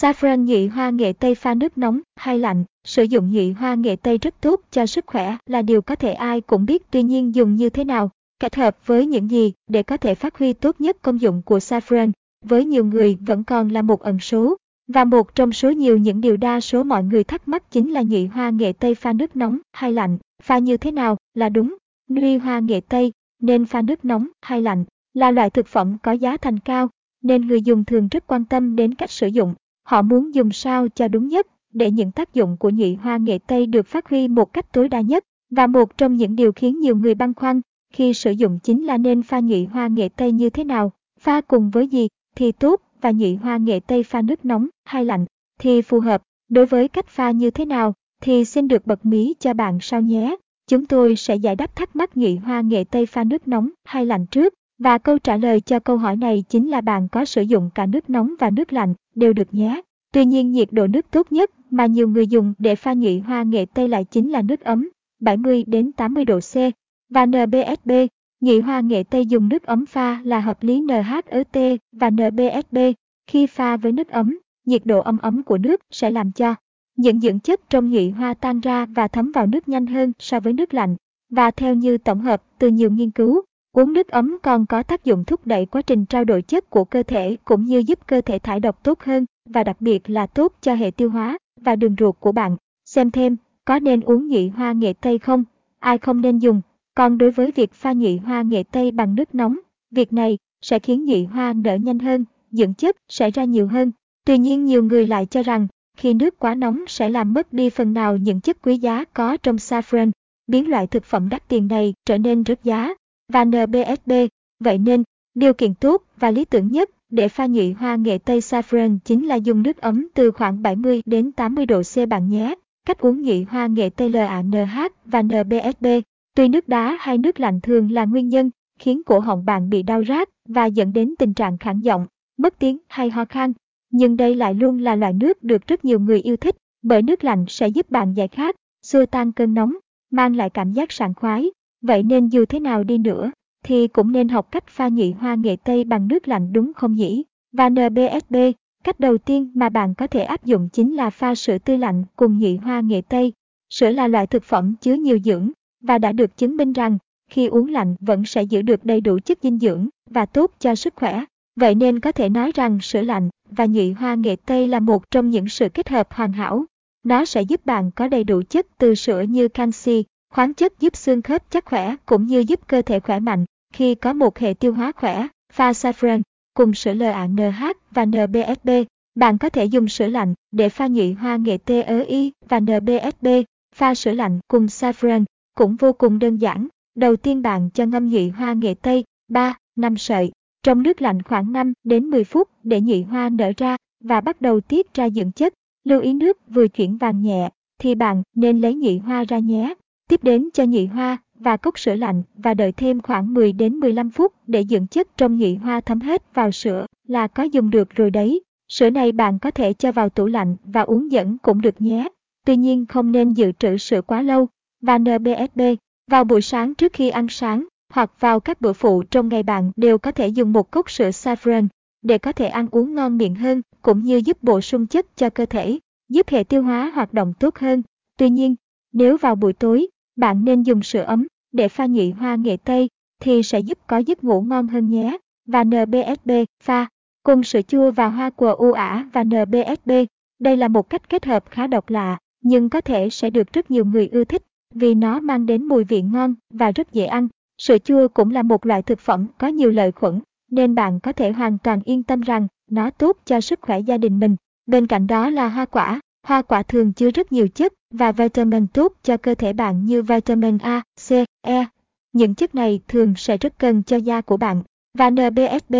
Saffron nhị hoa nghệ tây pha nước nóng hay lạnh, sử dụng nhị hoa nghệ tây rất tốt cho sức khỏe là điều có thể ai cũng biết tuy nhiên dùng như thế nào, kết hợp với những gì để có thể phát huy tốt nhất công dụng của saffron, với nhiều người vẫn còn là một ẩn số. Và một trong số nhiều những điều đa số mọi người thắc mắc chính là nhị hoa nghệ tây pha nước nóng hay lạnh, pha như thế nào là đúng. Nuôi hoa nghệ tây nên pha nước nóng hay lạnh là loại thực phẩm có giá thành cao, nên người dùng thường rất quan tâm đến cách sử dụng. Họ muốn dùng sao cho đúng nhất để những tác dụng của nhị hoa nghệ tây được phát huy một cách tối đa nhất. Và một trong những điều khiến nhiều người băn khoăn khi sử dụng chính là nên pha nhị hoa nghệ tây như thế nào, pha cùng với gì thì tốt và nhị hoa nghệ tây pha nước nóng hay lạnh thì phù hợp. Đối với cách pha như thế nào thì xin được bật mí cho bạn sau nhé. Chúng tôi sẽ giải đáp thắc mắc nhị hoa nghệ tây pha nước nóng hay lạnh trước. Và câu trả lời cho câu hỏi này chính là bạn có sử dụng cả nước nóng và nước lạnh đều được nhé. Tuy nhiên nhiệt độ nước tốt nhất mà nhiều người dùng để pha nhụy hoa nghệ tây lại chính là nước ấm, 70 đến 80 độ C. Và NBSB, nhụy hoa nghệ tây dùng nước ấm pha là hợp lý NHET và NBSB. Khi pha với nước ấm, nhiệt độ ấm ấm của nước sẽ làm cho những dưỡng chất trong nhụy hoa tan ra và thấm vào nước nhanh hơn so với nước lạnh. Và theo như tổng hợp từ nhiều nghiên cứu, Uống nước ấm còn có tác dụng thúc đẩy quá trình trao đổi chất của cơ thể cũng như giúp cơ thể thải độc tốt hơn và đặc biệt là tốt cho hệ tiêu hóa và đường ruột của bạn. Xem thêm, có nên uống nhị hoa nghệ tây không? Ai không nên dùng? Còn đối với việc pha nhị hoa nghệ tây bằng nước nóng, việc này sẽ khiến nhị hoa nở nhanh hơn, dưỡng chất sẽ ra nhiều hơn. Tuy nhiên nhiều người lại cho rằng khi nước quá nóng sẽ làm mất đi phần nào những chất quý giá có trong saffron, biến loại thực phẩm đắt tiền này trở nên rớt giá và NBSB. Vậy nên, điều kiện tốt và lý tưởng nhất để pha nhụy hoa nghệ tây saffron chính là dùng nước ấm từ khoảng 70 đến 80 độ C bạn nhé. Cách uống nhụy hoa nghệ tây LANH và NBSB, tuy nước đá hay nước lạnh thường là nguyên nhân khiến cổ họng bạn bị đau rát và dẫn đến tình trạng khản giọng, mất tiếng hay ho khan. Nhưng đây lại luôn là loại nước được rất nhiều người yêu thích, bởi nước lạnh sẽ giúp bạn giải khát, xua tan cơn nóng, mang lại cảm giác sảng khoái Vậy nên dù thế nào đi nữa, thì cũng nên học cách pha nhị hoa nghệ tây bằng nước lạnh đúng không nhỉ? Và NBSB, cách đầu tiên mà bạn có thể áp dụng chính là pha sữa tươi lạnh cùng nhị hoa nghệ tây. Sữa là loại thực phẩm chứa nhiều dưỡng và đã được chứng minh rằng khi uống lạnh vẫn sẽ giữ được đầy đủ chất dinh dưỡng và tốt cho sức khỏe. Vậy nên có thể nói rằng sữa lạnh và nhị hoa nghệ tây là một trong những sự kết hợp hoàn hảo. Nó sẽ giúp bạn có đầy đủ chất từ sữa như canxi, khoáng chất giúp xương khớp chắc khỏe cũng như giúp cơ thể khỏe mạnh khi có một hệ tiêu hóa khỏe. Pha saffron cùng sữa LANH và NBSB. Bạn có thể dùng sữa lạnh để pha nhụy hoa nghệ TEI và NBSB. Pha sữa lạnh cùng saffron cũng vô cùng đơn giản. Đầu tiên bạn cho ngâm nhụy hoa nghệ tây 3, 5 sợi trong nước lạnh khoảng 5 đến 10 phút để nhụy hoa nở ra và bắt đầu tiết ra dưỡng chất. Lưu ý nước vừa chuyển vàng nhẹ thì bạn nên lấy nhụy hoa ra nhé. Tiếp đến cho nhị hoa và cốc sữa lạnh và đợi thêm khoảng 10 đến 15 phút để dưỡng chất trong nhị hoa thấm hết vào sữa là có dùng được rồi đấy. Sữa này bạn có thể cho vào tủ lạnh và uống dẫn cũng được nhé. Tuy nhiên không nên dự trữ sữa quá lâu. Và NBSB, vào buổi sáng trước khi ăn sáng hoặc vào các bữa phụ trong ngày bạn đều có thể dùng một cốc sữa saffron để có thể ăn uống ngon miệng hơn cũng như giúp bổ sung chất cho cơ thể, giúp hệ tiêu hóa hoạt động tốt hơn. Tuy nhiên, nếu vào buổi tối, bạn nên dùng sữa ấm để pha nhụy hoa nghệ tây thì sẽ giúp có giấc ngủ ngon hơn nhé. Và NBSB pha cùng sữa chua và hoa quả u ả và NBSB. Đây là một cách kết hợp khá độc lạ, nhưng có thể sẽ được rất nhiều người ưa thích vì nó mang đến mùi vị ngon và rất dễ ăn. Sữa chua cũng là một loại thực phẩm có nhiều lợi khuẩn, nên bạn có thể hoàn toàn yên tâm rằng nó tốt cho sức khỏe gia đình mình. Bên cạnh đó là hoa quả, Hoa quả thường chứa rất nhiều chất và vitamin tốt cho cơ thể bạn như vitamin A, C, E. Những chất này thường sẽ rất cần cho da của bạn. Và NBSB,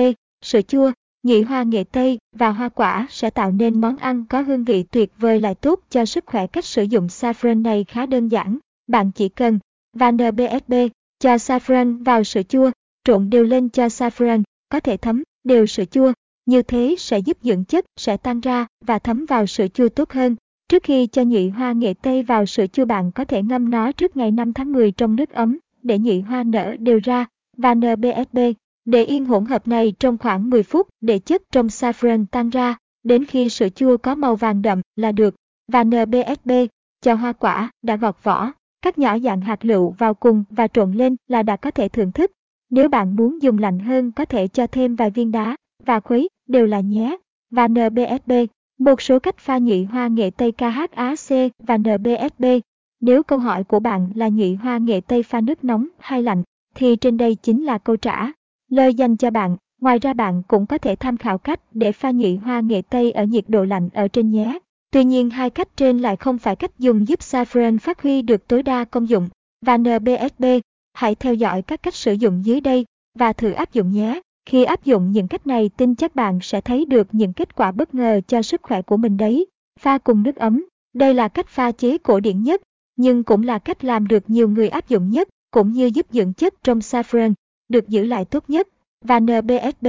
sữa chua, nhị hoa nghệ tây và hoa quả sẽ tạo nên món ăn có hương vị tuyệt vời lại tốt cho sức khỏe. Cách sử dụng saffron này khá đơn giản. Bạn chỉ cần và NBSB cho saffron vào sữa chua, trộn đều lên cho saffron, có thể thấm đều sữa chua như thế sẽ giúp dưỡng chất sẽ tan ra và thấm vào sữa chua tốt hơn. Trước khi cho nhụy hoa nghệ tây vào sữa chua bạn có thể ngâm nó trước ngày 5 tháng 10 trong nước ấm để nhụy hoa nở đều ra và NBSB. Để yên hỗn hợp này trong khoảng 10 phút để chất trong saffron tan ra đến khi sữa chua có màu vàng đậm là được. Và NBSB, cho hoa quả, đã gọt vỏ, cắt nhỏ dạng hạt lựu vào cùng và trộn lên là đã có thể thưởng thức. Nếu bạn muốn dùng lạnh hơn có thể cho thêm vài viên đá và khuấy, đều là nhé. Và NBSB, một số cách pha nhụy hoa nghệ tây KHAC và NBSB. Nếu câu hỏi của bạn là nhụy hoa nghệ tây pha nước nóng hay lạnh, thì trên đây chính là câu trả lời dành cho bạn. Ngoài ra bạn cũng có thể tham khảo cách để pha nhụy hoa nghệ tây ở nhiệt độ lạnh ở trên nhé. Tuy nhiên hai cách trên lại không phải cách dùng giúp saffron phát huy được tối đa công dụng. Và NBSB, hãy theo dõi các cách sử dụng dưới đây và thử áp dụng nhé. Khi áp dụng những cách này tin chắc bạn sẽ thấy được những kết quả bất ngờ cho sức khỏe của mình đấy. Pha cùng nước ấm. Đây là cách pha chế cổ điển nhất, nhưng cũng là cách làm được nhiều người áp dụng nhất, cũng như giúp dưỡng chất trong saffron được giữ lại tốt nhất. Và NBSB,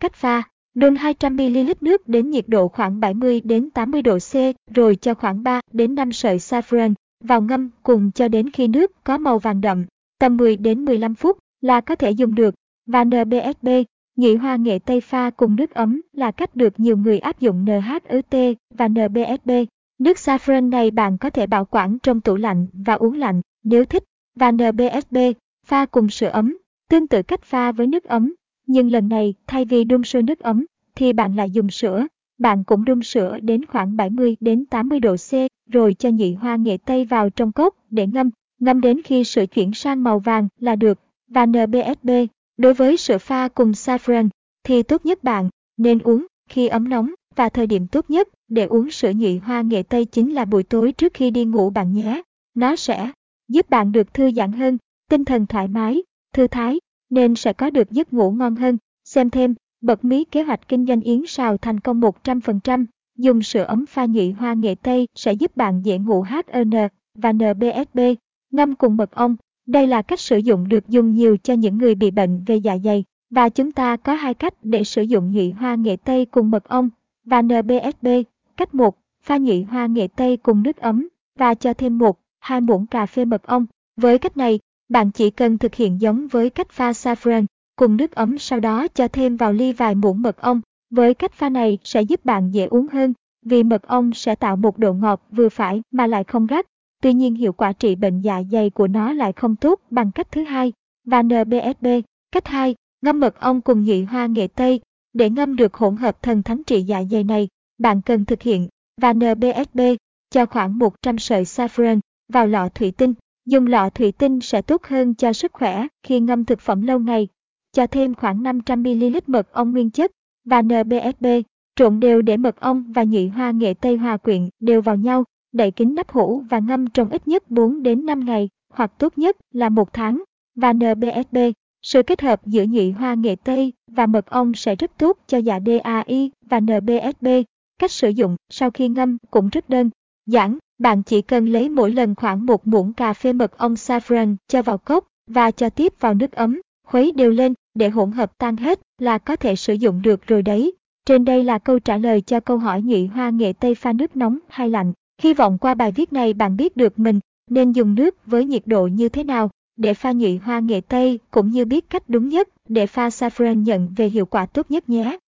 cách pha. Đun 200ml nước đến nhiệt độ khoảng 70 đến 80 độ C, rồi cho khoảng 3 đến 5 sợi saffron vào ngâm cùng cho đến khi nước có màu vàng đậm. Tầm 10 đến 15 phút là có thể dùng được. Và NBSB, nhị hoa nghệ tây pha cùng nước ấm là cách được nhiều người áp dụng NHT và NBSB. Nước saffron này bạn có thể bảo quản trong tủ lạnh và uống lạnh nếu thích. Và NBSB, pha cùng sữa ấm, tương tự cách pha với nước ấm nhưng lần này thay vì đun sôi nước ấm thì bạn lại dùng sữa. Bạn cũng đun sữa đến khoảng 70 đến 80 độ C rồi cho nhị hoa nghệ tây vào trong cốc để ngâm, ngâm đến khi sữa chuyển sang màu vàng là được. Và NBSB, đối với sữa pha cùng saffron thì tốt nhất bạn nên uống khi ấm nóng và thời điểm tốt nhất để uống sữa nhụy hoa nghệ tây chính là buổi tối trước khi đi ngủ bạn nhé. Nó sẽ giúp bạn được thư giãn hơn, tinh thần thoải mái, thư thái nên sẽ có được giấc ngủ ngon hơn. Xem thêm, bật mí kế hoạch kinh doanh yến xào thành công 100%, dùng sữa ấm pha nhụy hoa nghệ tây sẽ giúp bạn dễ ngủ HN và NBSB, ngâm cùng mật ong. Đây là cách sử dụng được dùng nhiều cho những người bị bệnh về dạ dày. Và chúng ta có hai cách để sử dụng nhụy hoa nghệ tây cùng mật ong và NBSB. Cách 1, pha nhụy hoa nghệ tây cùng nước ấm và cho thêm 1, 2 muỗng cà phê mật ong. Với cách này, bạn chỉ cần thực hiện giống với cách pha saffron, cùng nước ấm sau đó cho thêm vào ly vài muỗng mật ong. Với cách pha này sẽ giúp bạn dễ uống hơn, vì mật ong sẽ tạo một độ ngọt vừa phải mà lại không gắt. Tuy nhiên hiệu quả trị bệnh dạ dày của nó lại không tốt bằng cách thứ hai. Và NBSB, cách 2, ngâm mật ong cùng nhụy hoa nghệ tây. Để ngâm được hỗn hợp thần thánh trị dạ dày này, bạn cần thực hiện và NBSB cho khoảng 100 sợi saffron vào lọ thủy tinh Dùng lọ thủy tinh sẽ tốt hơn cho sức khỏe khi ngâm thực phẩm lâu ngày. Cho thêm khoảng 500ml mật ong nguyên chất và NBSB. Trộn đều để mật ong và nhụy hoa nghệ tây hòa quyện đều vào nhau, đậy kín nắp hũ và ngâm trong ít nhất 4 đến 5 ngày, hoặc tốt nhất là một tháng. Và NBSB, sự kết hợp giữa nhụy hoa nghệ tây và mật ong sẽ rất tốt cho dạ DAI và NBSB. Cách sử dụng sau khi ngâm cũng rất đơn giản, bạn chỉ cần lấy mỗi lần khoảng một muỗng cà phê mật ong saffron cho vào cốc và cho tiếp vào nước ấm, khuấy đều lên để hỗn hợp tan hết là có thể sử dụng được rồi đấy. Trên đây là câu trả lời cho câu hỏi nhụy hoa nghệ tây pha nước nóng hay lạnh. Hy vọng qua bài viết này bạn biết được mình nên dùng nước với nhiệt độ như thế nào để pha nhụy hoa nghệ tây cũng như biết cách đúng nhất để pha saffron nhận về hiệu quả tốt nhất nhé.